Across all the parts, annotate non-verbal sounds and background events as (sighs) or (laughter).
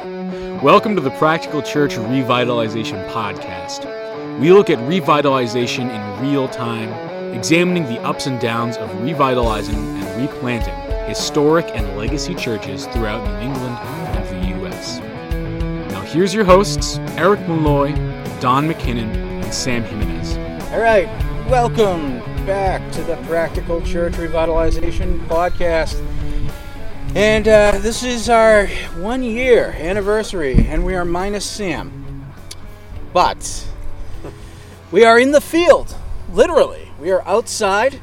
Welcome to the Practical Church Revitalization Podcast. We look at revitalization in real time, examining the ups and downs of revitalizing and replanting historic and legacy churches throughout New England and the U.S. Now, here's your hosts Eric Malloy, Don McKinnon, and Sam Jimenez. All right, welcome back to the Practical Church Revitalization Podcast. And uh, this is our one year anniversary, and we are minus Sam. But we are in the field, literally. We are outside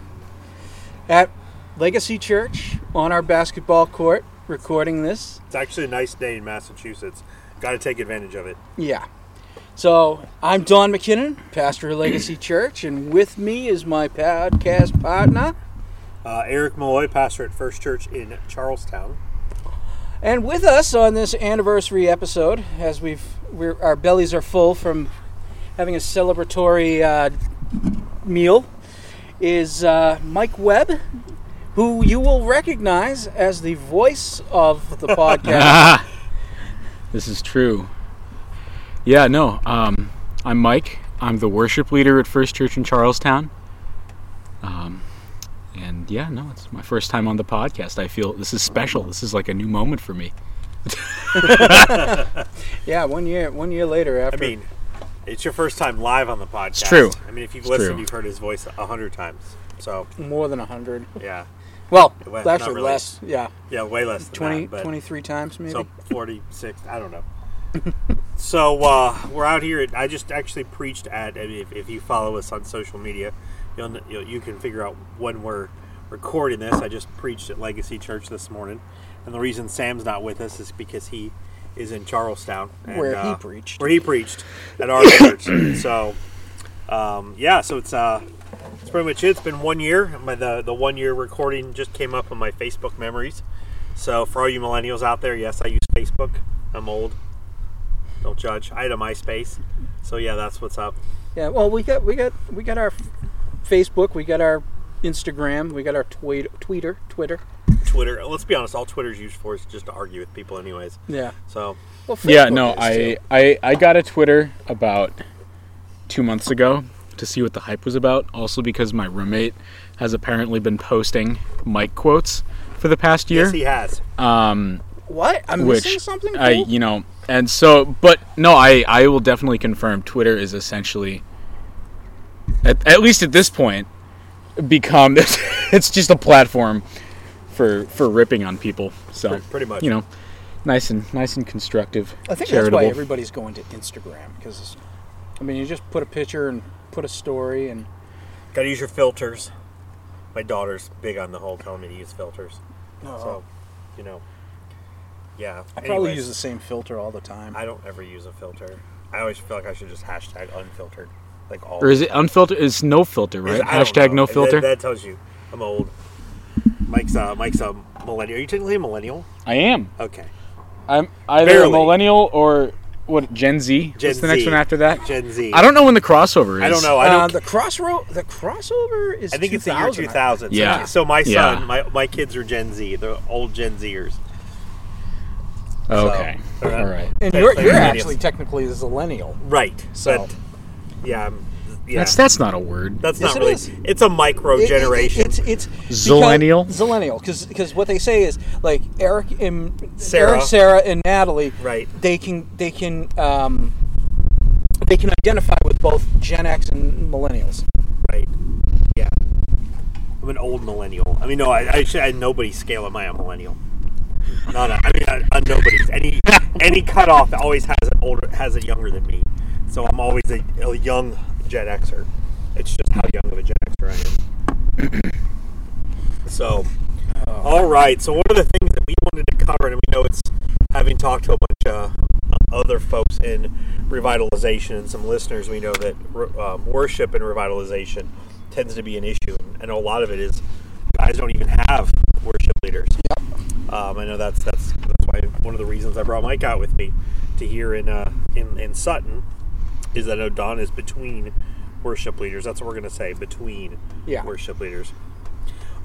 at Legacy Church on our basketball court recording this. It's actually a nice day in Massachusetts. Got to take advantage of it. Yeah. So I'm Don McKinnon, pastor of Legacy Church, and with me is my podcast partner. Uh, Eric Malloy, pastor at First Church in Charlestown. And with us on this anniversary episode, as we've we're, our bellies are full from having a celebratory uh, meal, is uh, Mike Webb, who you will recognize as the voice of the (laughs) podcast. (laughs) this is true. Yeah, no. Um, I'm Mike. I'm the worship leader at First Church in Charlestown. Um, and yeah, no, it's my first time on the podcast. I feel this is special. This is like a new moment for me. (laughs) yeah, one year, one year later after. I mean, it's your first time live on the podcast. It's true. I mean, if you've It's listened, true. you've heard his voice a hundred times. So more than a hundred. yeah, Well, Well, not actually really. less. Yeah, yeah, way less than 20, that. 23 times maybe. so forty-six. I don't know. (laughs) so uh, we're out here. At, I just actually preached at. I mean, if, if you follow us on social media, you'll, you'll you can figure out when we're recording this. I just preached at Legacy Church this morning, and the reason Sam's not with us is because he is in Charlestown, and, Where he uh, preached. Where he preached at our church. (clears throat) So, um, yeah. So it's uh, it's pretty much it. It's been one year. My the the one year recording just came up on my Facebook memories. So for all you millennials out there, yes, I use Facebook. I'm old. Don't judge. I had a MySpace. So yeah, that's what's up. Yeah, well, we got we got we got our Facebook, we got our Instagram, we got our tweet, Twitter, Twitter. Twitter. Let's be honest. All Twitter's used for is just to argue with people, anyways. Yeah. So Well, yeah, no, I, too. I I got a Twitter about two months ago to see what the hype was about. Also because my roommate has apparently been posting Mike quotes for the past year. yes, he has. um, What? I'm which missing something. Cool? I, you know, and so, but no, I, I will definitely confirm Twitter is essentially, at, at least at this point, become this. (laughs) it's just a platform for for ripping on people. So Pre- pretty much. you know, nice and nice and constructive. I think charitable. that's why everybody's going to Instagram because, I mean, you just put a picture and put a story and Got to use your filters. My daughter's big on the whole telling me to use filters. Oh. So, you know, yeah. I probably Anyways, use the same filter all the time. I don't ever use a filter. I always feel like I should just hashtag unfiltered, like all. Or is it unfiltered? It's no filter, right? I Hashtag know. no filter. That, tells you I'm old. Mike's uh, Mike's a millennial. Are you technically a millennial? I am. Okay. I'm either Barely. a millennial or what? Gen Z. Gen What's the next one after that? Gen Z. I don't know when the crossover is. I don't know. I uh, don't. the crossroad, the crossover is. I think it's the year 2000, So- Yeah. So, my son, Yeah. my, my kids are Gen Z. They're old Gen Zers. Okay. So, All right. And you're, you're actually technically a zillennial. Right. So- But, yeah. Yeah. That's that's not a word. That's Yes, not it really. is. It's a micro It- it- generation. it's it's Zillennial? because- Zillennial, because what they say is like Eric and Sarah. Eric, Sarah, and Natalie. Right. They can they can um, they can identify with both Gen X and millennials. right. Yeah. I'm an old millennial. I mean, no, I, I should. I nobody's scale am I a millennial? Not. A, I mean, a, a nobody's. Any any cutoff always has it older, has it younger than me. So I'm always a, a young Gen Xer. It's just how young of a Gen Xer I am. (clears throat) So, all right. So one of the things that we wanted to cover, and we know it's having talked to a bunch of other folks in revitalization and some listeners, we know that um, worship and revitalization tends to be an issue, and a lot of it is guys don't even have worship leaders. Um, I know that's that's that's why one of the reasons I brought Mike out with me to here in uh, in, in Sutton is that I know Don is between worship leaders. That's what we're going to say between Yeah. worship leaders.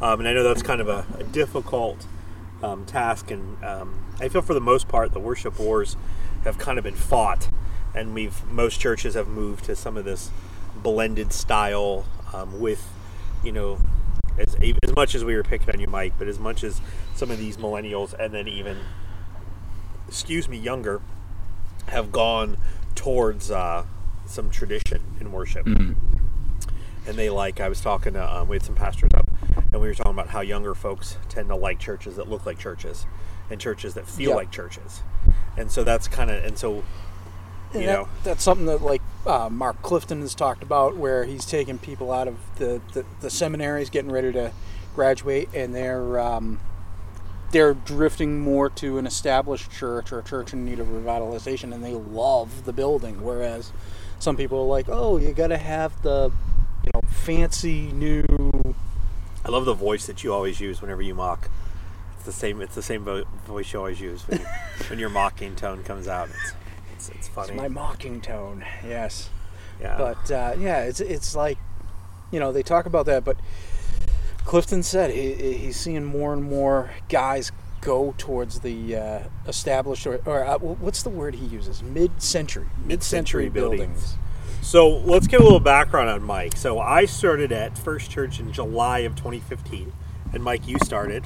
Um, and I know that's kind of a, a difficult um, task, and um, I feel for the most part the worship wars have kind of been fought, and we've most churches have moved to some of this blended style um, with, you know, as as much as we were picking on you, Mike, but as much as some of these millennials and then even, excuse me, younger, have gone towards uh, some tradition in worship. And they like, I was talking to, um, we had some pastors up, and we were talking about how younger folks tend to like churches that look like churches and churches that feel Yeah. like churches. And so that's kind of, and so, you And that- know, that's something that like uh, Mark Clifton has talked about, where he's taking people out of the, the, the seminaries, getting ready to graduate, and they're um, they're drifting more to an established church or a church in need of revitalization, and they love the building. Whereas some people are like, oh, you got to have the you know fancy new. I love the voice that you always use whenever you mock. It's the same. It's the same vo- voice you always use when, you, (laughs) when your mocking tone comes out. It's it's, it's funny. My mocking tone, yes. yeah. But uh, yeah, it's it's like you know they talk about that, but Clifton said he, he's seeing more and more guys go towards the uh, established or, or uh, what's the word he uses? Mid-century, Mid-century buildings. So let's get a little background on Mike. So I started at First Church in July of 2015, and Mike, you started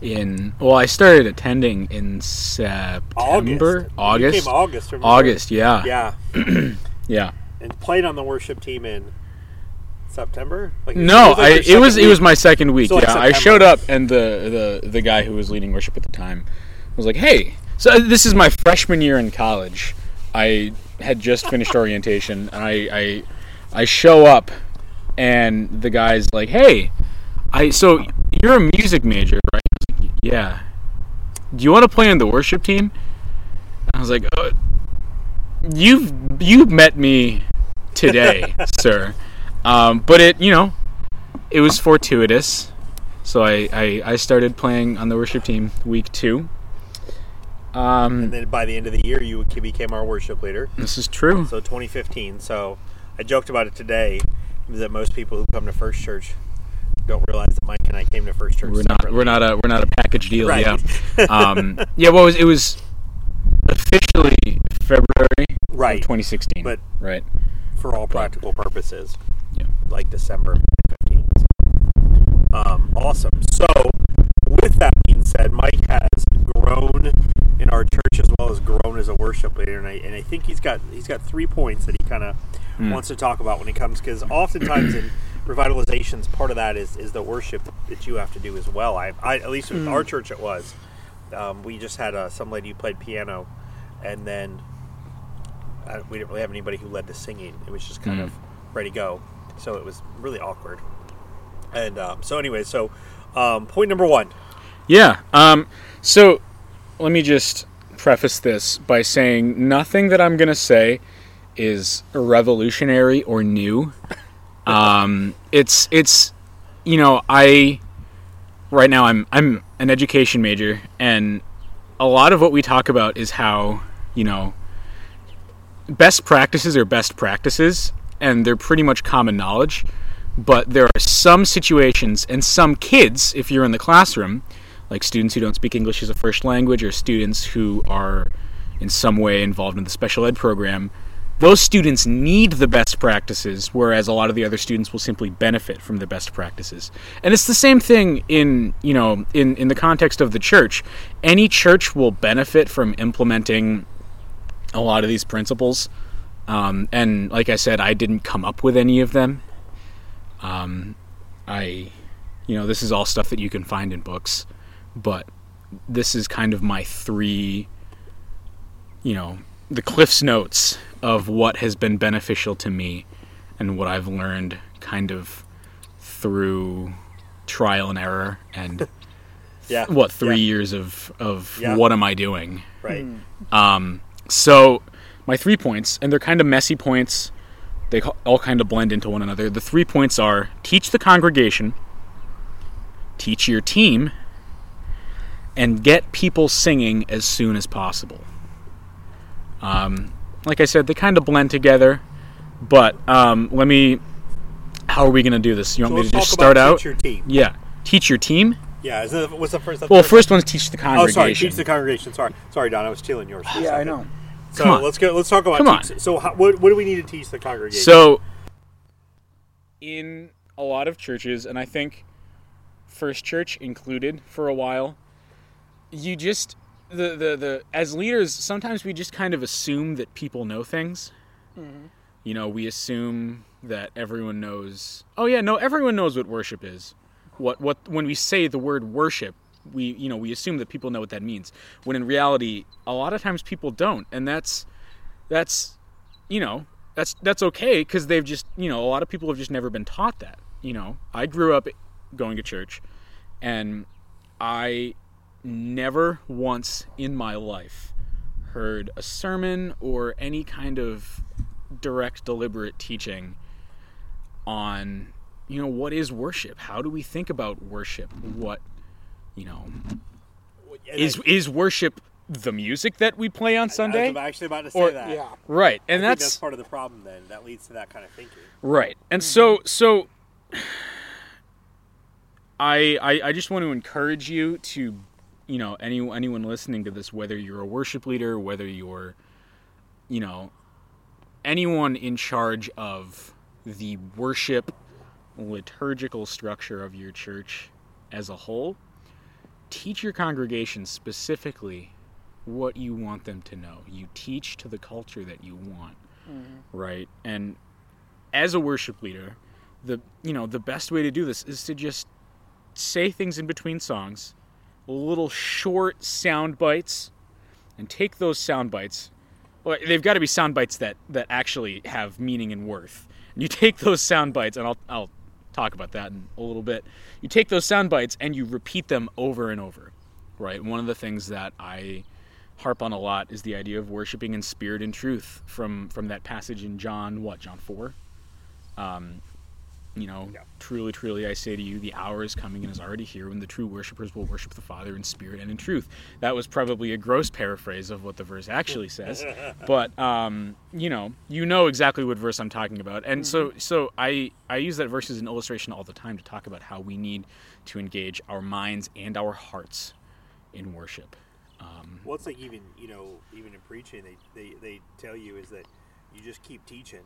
In well, I started attending in September, August. August, You came August. August. Yeah, Yeah, (clears throat) yeah. and played on the worship team in September. Like No, was like I, it was it was my second week. So, like, yeah, I showed up and the, the the guy who was leading worship at the time was like, "Hey, so uh, this is my freshman year in college. I had just finished (laughs) orientation, and I I, I show up, and the guy's like, "Hey, I so you're a music major, right?" Like, "Yeah." Do you want to play on the worship team? I was like, uh, "You've you've met me today, (laughs) sir." Um, but it, you know, it was fortuitous. So I, I, I started playing on the worship team week two. Um, And then by the end of the year, you became our worship leader. this is true. So 2015. So I joked about it today that most people who come to First Church don't realize that Mike and I came to First Church. We're not separately. we're not a we're not a package deal. Right. Yeah. (laughs) Um, yeah. What was it was officially February Right. of 2016. But- right. for all practical purposes. Yeah. Like December of 2015. Um, awesome. So, with that being said, Mike has grown in our church as well as grown as a worship leader, and I, and I think he's got he's got three points that he kind of Hmm. wants to talk about when it comes because oftentimes in revitalizations, part of that is is the worship that you have to do as well. I, I at least with our church it was. Um, we just had uh, some lady who played piano, and then uh, we didn't really have anybody who led the singing. It was just kind Mm. of ready to go. So it was really awkward. And um, so, anyway, so um, point number one. Yeah. Um, so let me just preface this by saying nothing that I'm going to say is revolutionary or new. (laughs) Um, it's it's you know I right now I'm I'm an education major and a lot of what we talk about is how you know best practices are best practices and they're pretty much common knowledge but there are some situations and some kids if you're in the classroom like students who don't speak english as a first language or students who are in some way involved in the special ed program those students need the best practices whereas a lot of the other students will simply benefit from the best practices. And it's the same thing in you know in in the context of the church. Any church will benefit from implementing a lot of these principles um, and like i said i didn't come up with any of them um, i you know this is all stuff that you can find in books but this is kind of my three you know the cliff's notes of what has been beneficial to me and what i've learned kind of through trial and error and (laughs) Yeah. what three Yeah. years of of Yeah. what am i doing Right. um, so my three points, and they're kind of messy points. They all kind of blend into one another. The three points are: teach the congregation, teach your team, and get people singing as soon as possible. Um, like I said, they kind of blend together. But um, let me. How are we going to do this? You want So me to just start out? teach your team. Yeah. Teach your team. Yeah, is it, what's the first? the Well, first- first one's teach the congregation. Oh, sorry, teach the congregation. Sorry, sorry, Don. I was stealing yours. for Yeah, I know. So Come on. let's go. Let's talk about. Come on. teach- So how, what, what do we need to teach the congregation? So, in a lot of churches, and I think First Church included for a while, you just the the the as leaders sometimes we just kind of assume that people know things. Mm-hmm. You know, we assume that everyone knows. Oh yeah, no, everyone knows what worship is. What what when we say the word worship, we you know we assume that people know what that means. When in reality, a lot of times people don't, and that's that's you know that's that's okay because they've just you know a lot of people have just never been taught that you know i grew up going to church and i never once in my life heard a sermon or any kind of direct deliberate teaching on you know what is worship how do we think about worship what you know And is I- is worship the music that we play on sunday I was actually about to say Or- that. Yeah. right and I think that's that's part of the problem. Then that leads to that kind of thinking. Right. And so mm-hmm. so (sighs) I, I I just want to encourage you to you know any anyone listening to this whether you're a worship leader whether you're you know anyone in charge of the worship liturgical structure of your church as a whole teach your congregation specifically what you want them to know you teach to the culture that you want mm-hmm. right and as a worship leader, the you know the best way to do this is to just say things in between songs, little short sound bites, and take those sound bites. Well, they've got to be sound bites that that actually have meaning and worth. And you (laughs) take those sound bites, and I'll I'll talk about that in a little bit. You take those sound bites and you repeat them over and over, right? One of the things that I harp on a lot is the idea of worshiping in spirit and truth from from that passage in John what John 4 um you know Yeah. truly truly I say to you the hour is coming and is already here when the true worshipers will worship the Father in spirit and in truth. That was probably a gross paraphrase of what the verse actually says. (laughs) But um you know you know exactly what verse I'm talking about. And so so I I use that verse as an illustration all the time to talk about how we need to engage our minds and our hearts in worship. Um, Well, it's like even you know even in preaching they they, they tell you is that you just keep teaching,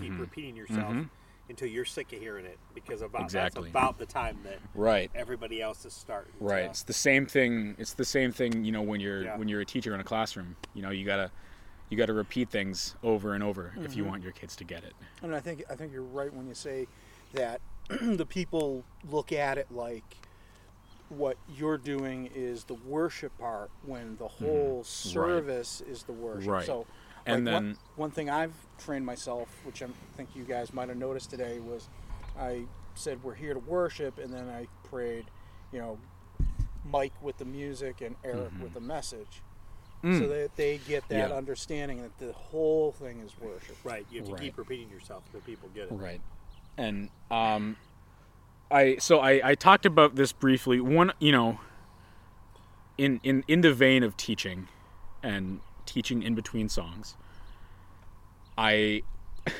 keep repeating yourself. Mhm. Until you're sick of hearing it because about Exactly. that's about the time that right everybody else is starting. to- Right. It's the same thing. It's the same thing. You know, when you're Yeah. when you're a teacher in a classroom, you know, you gotta you gotta repeat things over and over if you want your kids to get it. And I think I think you're right when you say that (clears throat) the people look at it like what you're doing is the worship part when the whole service is the worship. Mm-hmm. Right. So And like, one- then- one, thing I've trained myself, which I think you guys might have noticed today, was I said we're here to worship, and then I prayed, you know, Mike with the music and Eric with the message. So that they get that Mm-hmm. Yeah. understanding that the whole thing is worship. Right. You have to Right. keep repeating yourself so people get it. Right. And um, I so I I talked about this briefly. One, you know, in in in the vein of teaching, and teaching in between songs. I (laughs)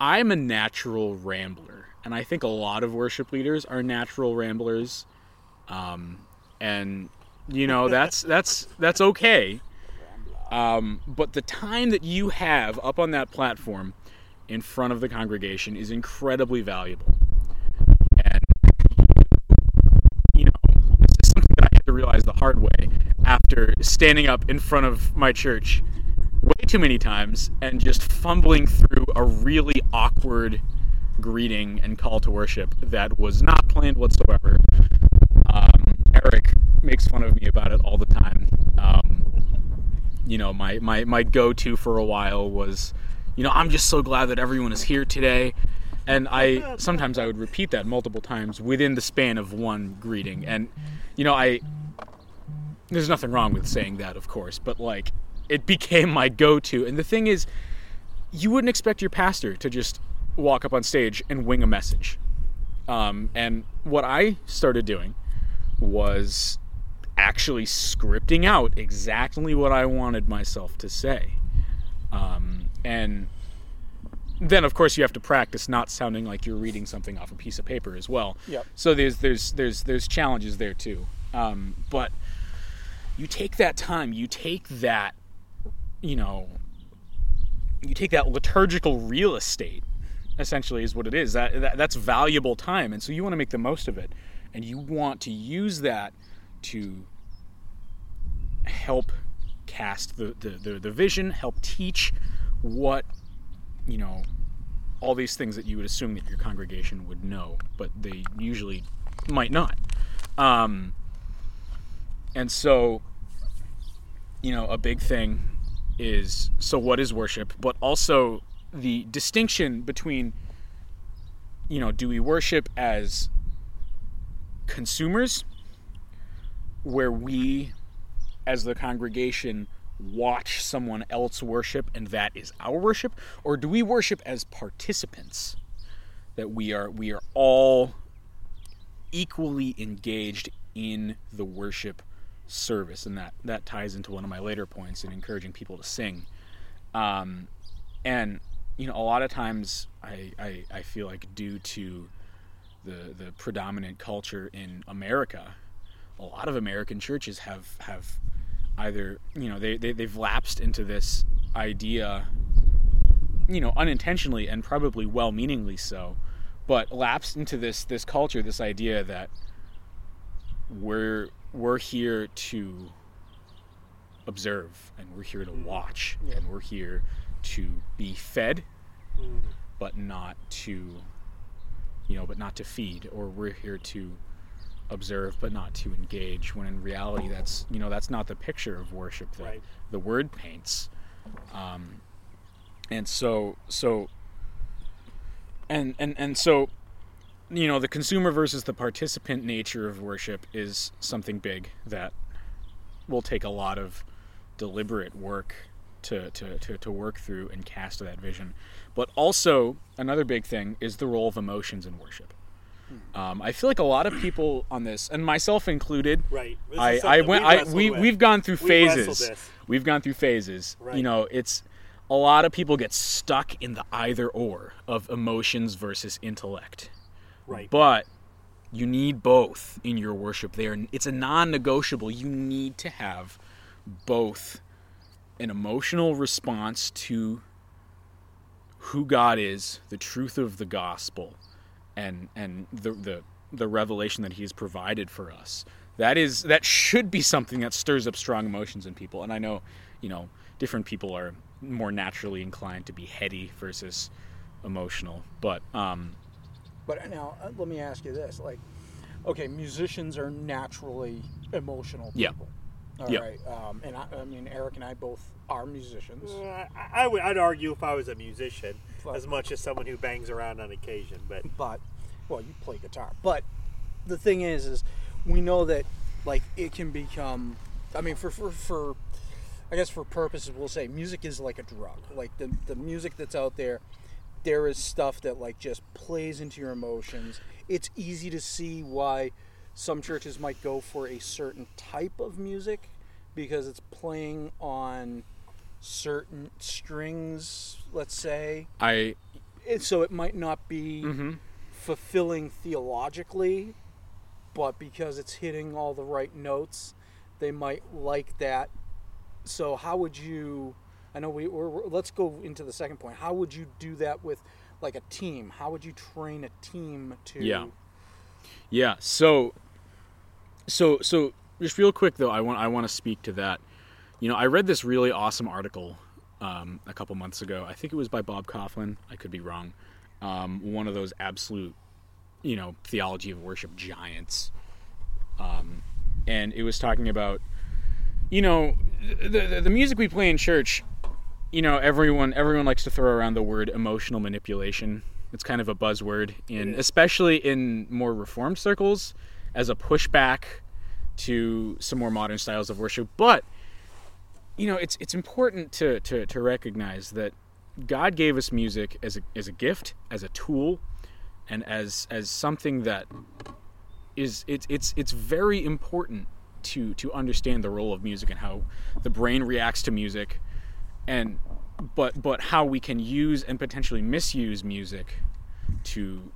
I'm a natural rambler, and I think a lot of worship leaders are natural ramblers. Um, and you know (laughs) that's that's that's okay. Um, but the time that you have up on that platform in front of the congregation is incredibly valuable. Standing up in front of my church way too many times and just fumbling through a really awkward greeting and call to worship that was not planned whatsoever. Um, Eric makes fun of me about it all the time. Um, you know, my, my, my go to for a while was, you know, I'm just so glad that everyone is here today. And I sometimes I would repeat that multiple times within the span of one greeting. And, you know, I there's nothing wrong with saying that, of course, but like it became my go to. And the thing is, you wouldn't expect your pastor to just walk up on stage and wing a message. Um, and what I started doing was actually scripting out exactly what I wanted myself to say. Um, and then of course you have to practice not sounding like you're reading something off a piece of paper as well. Yep. So there's there's there's there's challenges there too. Um, but you take that time, you take that, you know, you take that liturgical real estate. Essentially, is what it is. That, that that's valuable time, and so you want to make the most of it, and you want to use that to help cast the, the, the, the vision, help teach what you know all these things that you would assume that your congregation would know, but they usually might not. Um, and so, you know, a big thing is so what is worship, but also the distinction between, you know, do we worship as consumers, where we, as the congregation, watch someone else worship and that is our worship? Or do we worship as participants that we are we are all equally engaged in the worship service and that that ties into one of my later points in encouraging people to sing. Um, and you know a lot of times I, I i feel like due to the the predominant culture in america a lot of american churches have have either you know they, they they've lapsed into this idea you know unintentionally and probably well meaningly so but lapsed into this this culture this idea that we're we're here to observe and we're here to watch Yeah. and we're here to be fed but not to you know but not to feed or we're here to observe but not to engage when in reality that's you know that's not the picture of worship that Right. the word paints um, and so so and and and so you know the consumer versus the participant nature of worship is something big that will take a lot of deliberate work to, to, to, to work through and cast that vision. But also, another big thing is the role of emotions in worship. Um, I feel like a lot of people on this, and myself included, Right. I, I went. We I we with. we've gone through phases. this. We've gone through phases. You know, it's a lot of people get stuck in the either or of emotions versus intellect. Right. But you need both in your worship there. It's a non negotiable. You need to have both an emotional response to who God is, the truth of the gospel, and and the the, the revelation that He has provided for us. That is that should be something that stirs up strong emotions in people. And I know, you know, different people are more naturally inclined to be heady versus emotional. But um, But now, uh, let me ask you this: like, okay, musicians are naturally emotional Yeah. people. All Yeah. right. Um, and I, I mean, Eric and I both are musicians. Uh, I, I would. I'd argue if I was a musician, But- as much as someone who bangs around on occasion. But but well you play guitar but the thing is is we know that like it can become i mean for for, for i guess for purposes we'll say music is like a drug like the, the music that's out there there is stuff that like just plays into your emotions it's easy to see why some churches might go for a certain type of music because it's playing on certain strings let's say I and so it might not be mhm. fulfilling theologically, but because it's hitting all the right notes, they might like that. So how would you? I know we. We're, we're- let's go into the second point. How would you do that with like a team? How would you train a team to? Yeah. Yeah. So, so, so, just real quick though, I want I want to speak to that. You know, I read this really awesome article um, a couple months ago. I think it was by Bob Kauflin. I could be wrong. Um, one of those absolute, you know, theology of worship giants. Um, and it was talking about, you know, the, the the music we play in church. You know, everyone everyone likes to throw around the word emotional manipulation. It's kind of a buzzword in, especially in more reformed circles, as a pushback to some more modern styles of worship. But you know, it's it's important to to, to recognize that God gave us music as a as a gift, as a tool, and as as something that is it's it's it's very important to to understand the role of music and how the brain reacts to music and but but how we can use and potentially misuse music to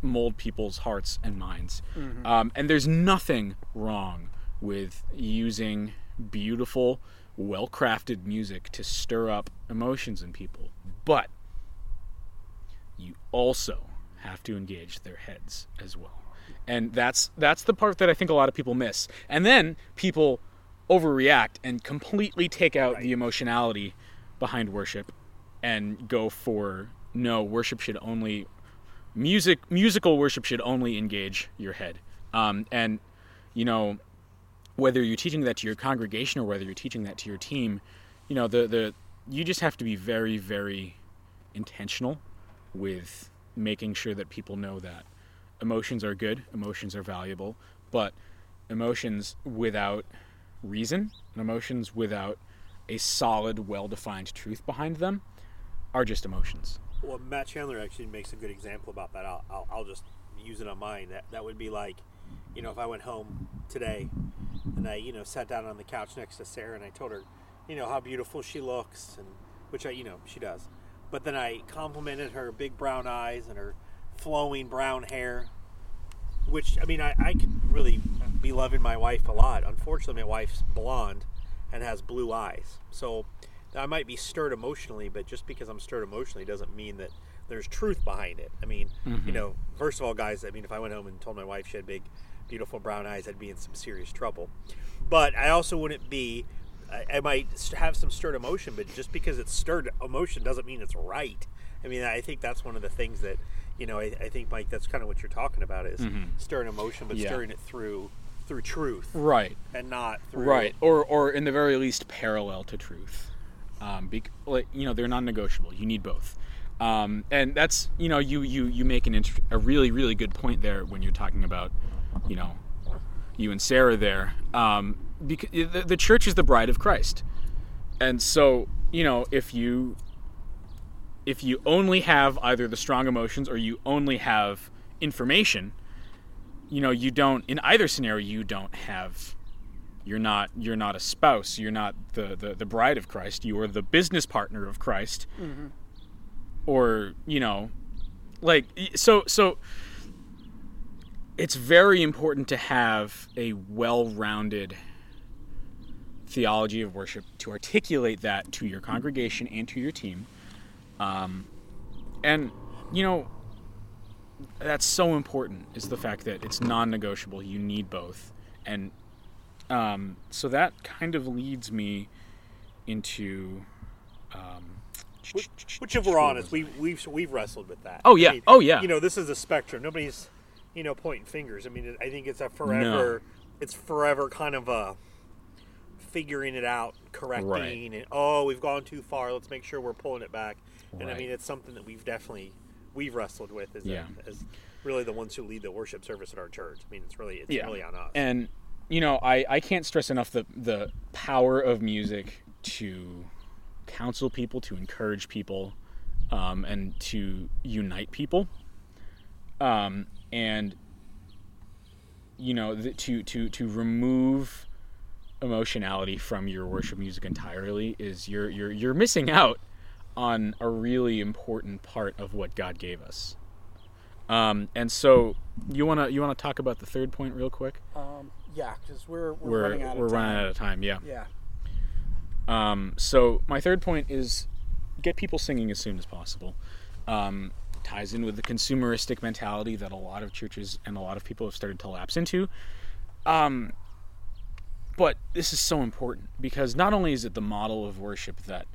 mold people's hearts and minds. Um, and there's nothing wrong with using beautiful, well crafted music to stir up emotions in people. But you also have to engage their heads as well. And that's that's the part that I think a lot of people miss. And then people overreact and completely take out the emotionality behind worship and go for no worship should only music musical worship should only engage your head. Um, and you know whether you're teaching that to your congregation or whether you're teaching that to your team you know the the you just have to be very very intentional with making sure that people know that emotions are good emotions are valuable but emotions without reason and emotions without a solid well-defined truth behind them are just emotions Well, Matt Chandler actually makes a good example about that. I'll, I'll, I'll just use it on mine. That that would be like, you know, if I went home today and I, you know, sat down on the couch next to Sarah and I told her, you know, how beautiful she looks, and which I, you know, she does. But then I complimented her big brown eyes and her flowing brown hair, which I mean, I, I could really be loving my wife a lot. Unfortunately, my wife's blonde and has blue eyes, so I might be stirred emotionally. But just because I'm stirred emotionally doesn't mean that there's truth behind it. I mean, you mm-hmm. know, first of all, guys, I mean, if I went home and told my wife she had big, beautiful brown eyes, I'd be in some serious trouble. But I also wouldn't be. I, I might have some stirred emotion, but just because it's stirred emotion doesn't mean it's right. I mean, I think that's one of the things that, you know, I, I think Mike, that's kind of what you're talking about is mm-hmm. stirring emotion, but Yeah. stirring it through through truth right. and not through right. Or or in the very least parallel to truth. Um bec- like you know they're non-negotiable. You need both. Um and that's you know you you you make an int- a really really good point there when you're talking about you know you and sarah there. Um because the, the church is the bride of christ. And so you know if you if you only have either the strong emotions or you only have information you know you don't in either scenario you don't have you're not you're not a spouse you're not the the, the bride of christ you are the business partner of christ. Or you know like so so it's very important to have a well-rounded theology of worship to articulate that to your congregation and to your team. Um, and you know that's so important is the fact that it's non-negotiable you need both and um, so that kind of leads me into um, Which, which if we're honest, we we've we've wrestled with that. Oh, yeah. I mean, Oh, yeah. You know, this is a spectrum. Nobody's, you know, pointing fingers. I mean, I think it's a forever. It's forever kind of a figuring it out, correcting, Right. and oh, we've gone too far. Let's make sure we're pulling it back. And I mean, it's something that we've definitely we've wrestled with as, Yeah. a, as really the ones who lead the worship service at our church. I mean, it's really it's Yeah. really on us. and you know I, I can't stress enough the the power of music to counsel people to encourage people um, and to unite people um, and you know the, to to to remove emotionality from your worship music entirely is you're you're you're missing out on a really important part of what God gave us. Um, and so you wanna you wanna talk about the third point real quick? Um, yeah, because we're, we're, We're running out we're of time. running out of time. Yeah. Yeah. Um, so my third point is get people singing as soon as possible. Um, ties in with the consumeristic mentality that a lot of churches and a lot of people have started to lapse into. Um, but this is so important because not only is it the model of worship that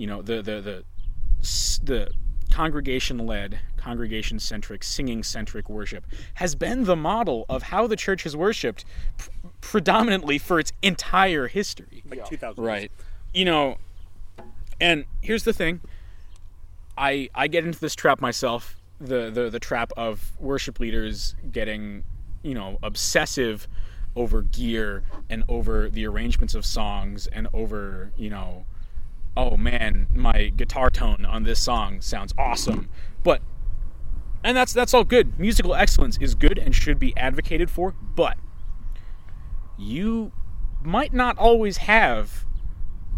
you know the the the the congregation led congregation centric singing centric worship has been the model of how the church has worshipped pr- predominantly for its entire history like Yeah. 2000. right you know and here's the thing i i get into this trap myself the the, the trap of worship leaders getting you know obsessive over gear and over the arrangements of songs and over you know oh man my guitar tone on this song sounds awesome but and that's that's all good musical excellence is good and should be advocated for but you might not always have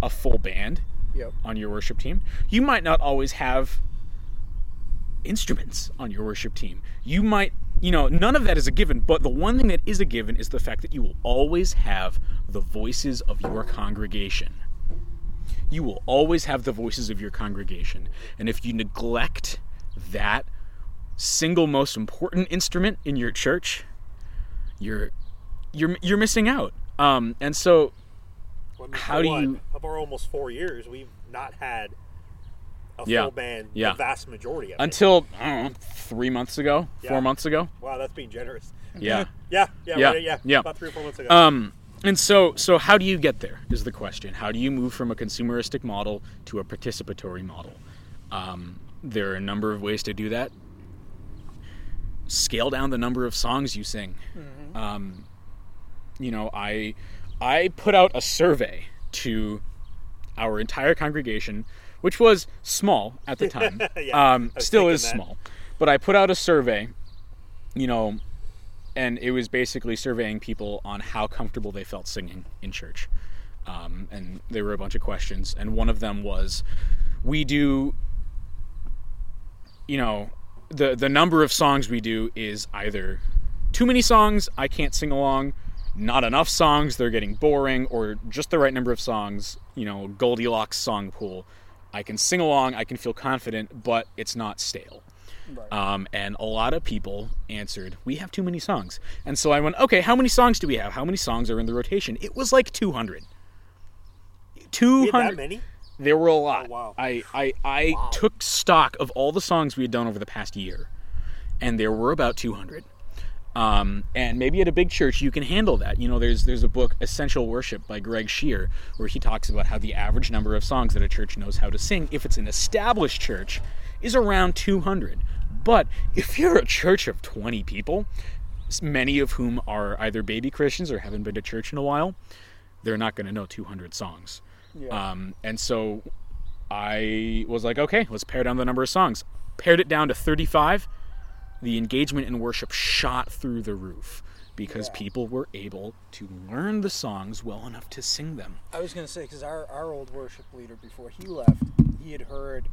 a full band. Yep. on your worship team. You might not always have instruments on your worship team. You might, you know, none of that is a given, but the one thing that is a given is the fact that you will always have the voices of your congregation. You will always have the voices of your congregation. And if you neglect that single most important instrument in your church, you're you're you're missing out. Um, and so Well, I mean, How do you- Of our almost four years, we've not had a Yeah. full band. Yeah. The vast majority of it. until I don't know, three months ago, Yeah. four months ago, Wow, that's being generous. yeah. (laughs) Yeah, yeah, Yeah, right, yeah, yeah. About three or four months ago. Um, and so, so how do you get there? Is the question. How do you move from a consumeristic model to a participatory model? Um, there are a number of ways to do that. Scale down the number of songs you sing. Um, you know, I I put out a survey to our entire congregation, which was small at the time. (laughs) Yeah, um, still is that. small, but I put out a survey. You know, and it was basically surveying people on how comfortable they felt singing in church. Um, and there were a bunch of questions, and one of them was, "We do, you know, the the number of songs we do is either too many songs, I can't sing along, not enough songs, they're getting boring, or just the right number of songs, you know, Goldilocks song pool. I can sing along, I can feel confident, but it's not stale." Right. Um, and a lot of people answered, "We have too many songs." And so I went, "Okay, how many songs do we have? How many songs are in the rotation?" It was like 200. 200. that many. There were a lot. Oh, wow. I I, I took stock of all the songs we had done over the past year, and there were about 200. Um, and maybe at a big church you can handle that. You know, there's there's a book Essential Worship by Greg Scheer where he talks about how the average number of songs that a church knows how to sing, if it's an established church, is around 200. But if you're a church of 20 people, many of whom are either baby Christians or haven't been to church in a while, they're not going to know 200 songs. Yeah. Um, and so I was like, okay, let's pare down the number of songs. Pared it down to 35. The engagement in worship shot through the roof because Yeah. people were able to learn the songs well enough to sing them. I was going to say because our, our old worship leader before he left, he had heard,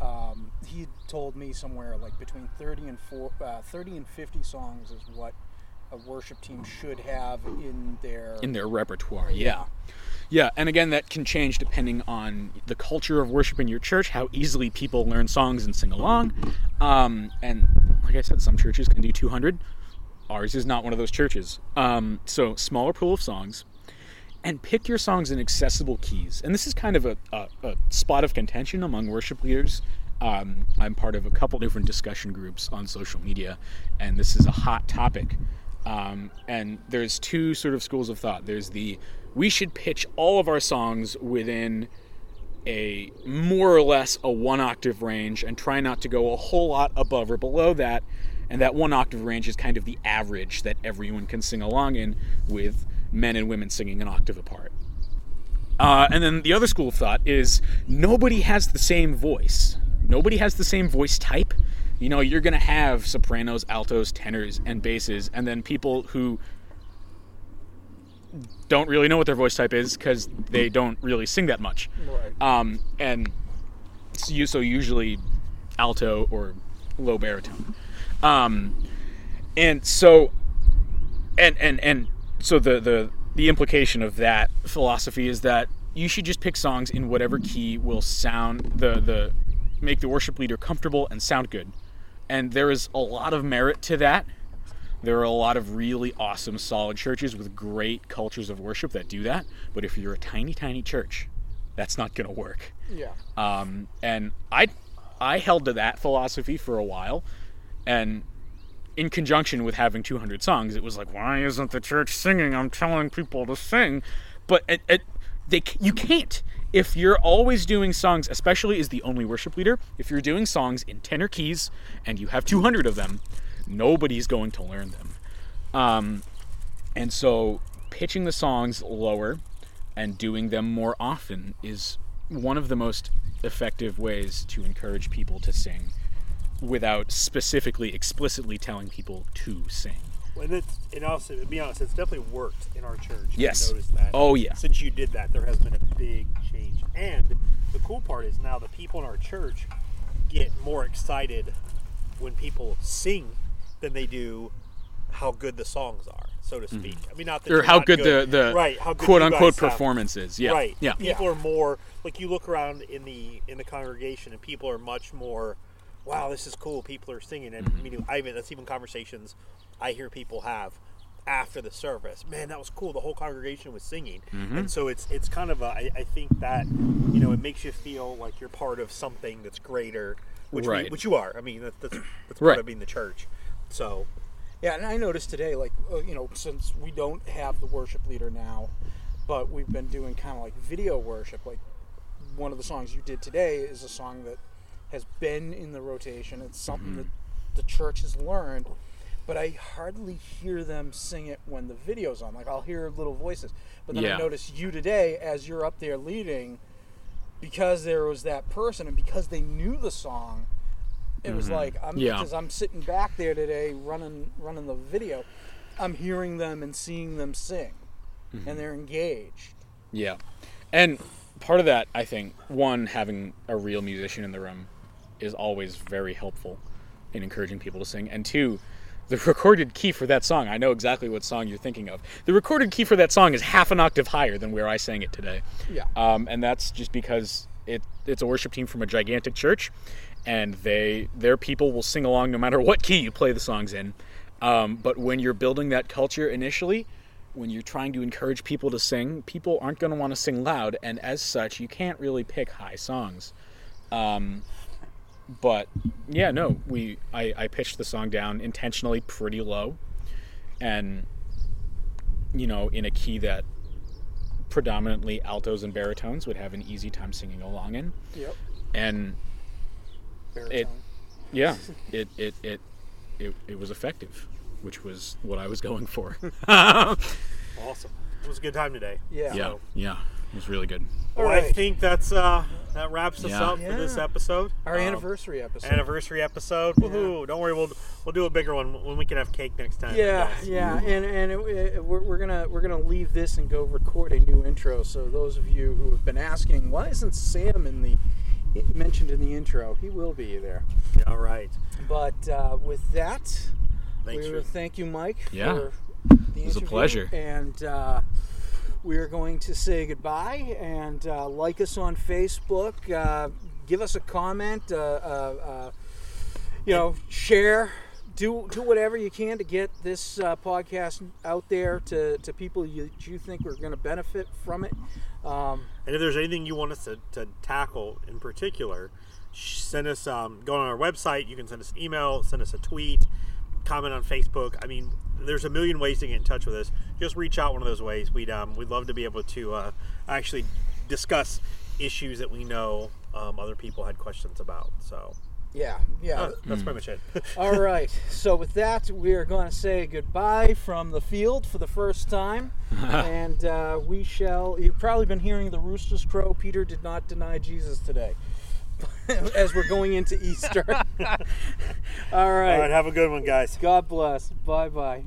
um, he told me somewhere like between thirty and four, uh, thirty and fifty songs is what a worship team should have in their in their repertoire. Yeah. Yeah, and again, that can change depending on the culture of worship in your church, how easily people learn songs and sing along. Um, and like I said, some churches can do 200. Ours is not one of those churches. Um, so, smaller pool of songs, and pick your songs in accessible keys. And this is kind of a, a, a spot of contention among worship leaders. Um, I'm part of a couple different discussion groups on social media, and this is a hot topic. Um, and there's two sort of schools of thought. There's the we should pitch all of our songs within a more or less a one octave range and try not to go a whole lot above or below that. And that one octave range is kind of the average that everyone can sing along in, with men and women singing an octave apart. Uh, and then the other school of thought is nobody has the same voice. Nobody has the same voice type. You know, you're going to have sopranos, altos, tenors, and basses, and then people who don't really know what their voice type is because they don't really sing that much. Right. Um, and so, so usually alto or low baritone. Um, and so, and and and so the the the implication of that philosophy is that you should just pick songs in whatever key will sound the the make the worship leader comfortable and sound good. And there is a lot of merit to that. There are a lot of really awesome, solid churches with great cultures of worship that do that. But if you're a tiny, tiny church, that's not going to work. yeah. Um, and I, I held to that philosophy for a while, and in conjunction with having 200 songs, it was like, why isn't the church singing? I'm telling people to sing, but it, it, they you can't. If you're always doing songs, especially as the only worship leader, if you're doing songs in tenor keys and you have 200 of them, nobody's going to learn them. Um, and so pitching the songs lower and doing them more often is one of the most effective ways to encourage people to sing without specifically explicitly telling people to sing. And it's, and also, to be honest, it's definitely worked in our church. Yes. Noticed that. Oh, yeah. Since you did that, there has been a big change. And the cool part is now the people in our church get more excited when people sing than they do how good the songs are, so to speak. I mean, not that Mm-hmm. or how not good, the the right, how good quote unquote performance is. Yeah. Right. Yeah. People are more like you look around in the in the congregation and people are much more wow, this is cool. People are singing and Mm-hmm. I mean I even that's even conversations I hear people have after the service. Man, that was cool. The whole congregation was singing. Mm-hmm. And so it's it's kind of a I, I think that you know, it makes you feel like you're part of something that's greater which we, which you are. I mean, that, that's that's part Right. of being the church. So, Yeah, and I noticed today, like uh, you know, since we don't have the worship leader now, but we've been doing kind of like video worship. Like one of the songs you did today is a song that has been in the rotation. It's something that mm-hmm. the church has learned, but I hardly hear them sing it when the video's on. Like I'll hear little voices, but then Yeah. I notice you today as you're up there leading, because there was that person and because they knew the song. It was mm-hmm. like I'm Yeah. because I'm sitting back there today running running the video. I'm hearing them and seeing them sing, and mm-hmm. they're engaged. Yeah. And part of that, I think, one, having a real musician in the room is always very helpful in encouraging people to sing. And two, the recorded key for that song, I know exactly what song you're thinking of. The recorded key for that song is half an octave higher than where I sang it today. Yeah. Um, and that's just because it it's a worship team from a gigantic church, and they their people will sing along no matter what key you play the songs in. Um, but when you're building that culture initially, when you're trying to encourage people to sing, people aren't going to want to sing loud, and as such, you can't really pick high songs. Um, but yeah, no, we I, I pitched the song down intentionally pretty low, and you know in a key that predominantly altos and baritones would have an easy time singing along in, Yep. and Baritone. yeah, it it it it, it was effective, which was what I was going for. (laughs) awesome. It was a good time today. yeah. yeah, yeah, it was really good. All Well, I think that's uh that wraps us Yeah. up for this episode. Our Um, anniversary episode. anniversary episode. Woohoo! Don't worry, we'll we'll do a bigger one when we can have cake next time. I Yeah, guess. yeah, and and it, it, we're, we're gonna we're gonna leave this and go record a new intro. So those of you who have been asking, why isn't Sam in the it mentioned in the intro? He will be there. Yeah, All right. But uh, with that, Thanks we for thank you, Mike. Yeah. for the It was a pleasure. And uh, we are going to say goodbye and uh, like us on Facebook. Uh, give us a comment. Uh, uh, uh, you know, share. Do, do whatever you can to get this uh, podcast out there to, to people you, you think are going to benefit from it. Um, And if there's anything you want us to, to tackle in particular, send us um, go on our website. You can send us an email, send us a tweet, comment on Facebook. I mean, there's a million ways to get in touch with us. Just reach out one of those ways. We'd um, we'd love to be able to uh, actually discuss issues that we know um, other people had questions about. So yeah, yeah. uh, that's pretty much it. (laughs) All right. So with that, we are going to say goodbye from the field for the first time, (laughs) and uh, we shall. You've probably been hearing the roosters crow. Peter did not deny Jesus today, (laughs) as we're going into Easter. All (laughs) All right, right. have a good one, guys. God bless. Bye bye.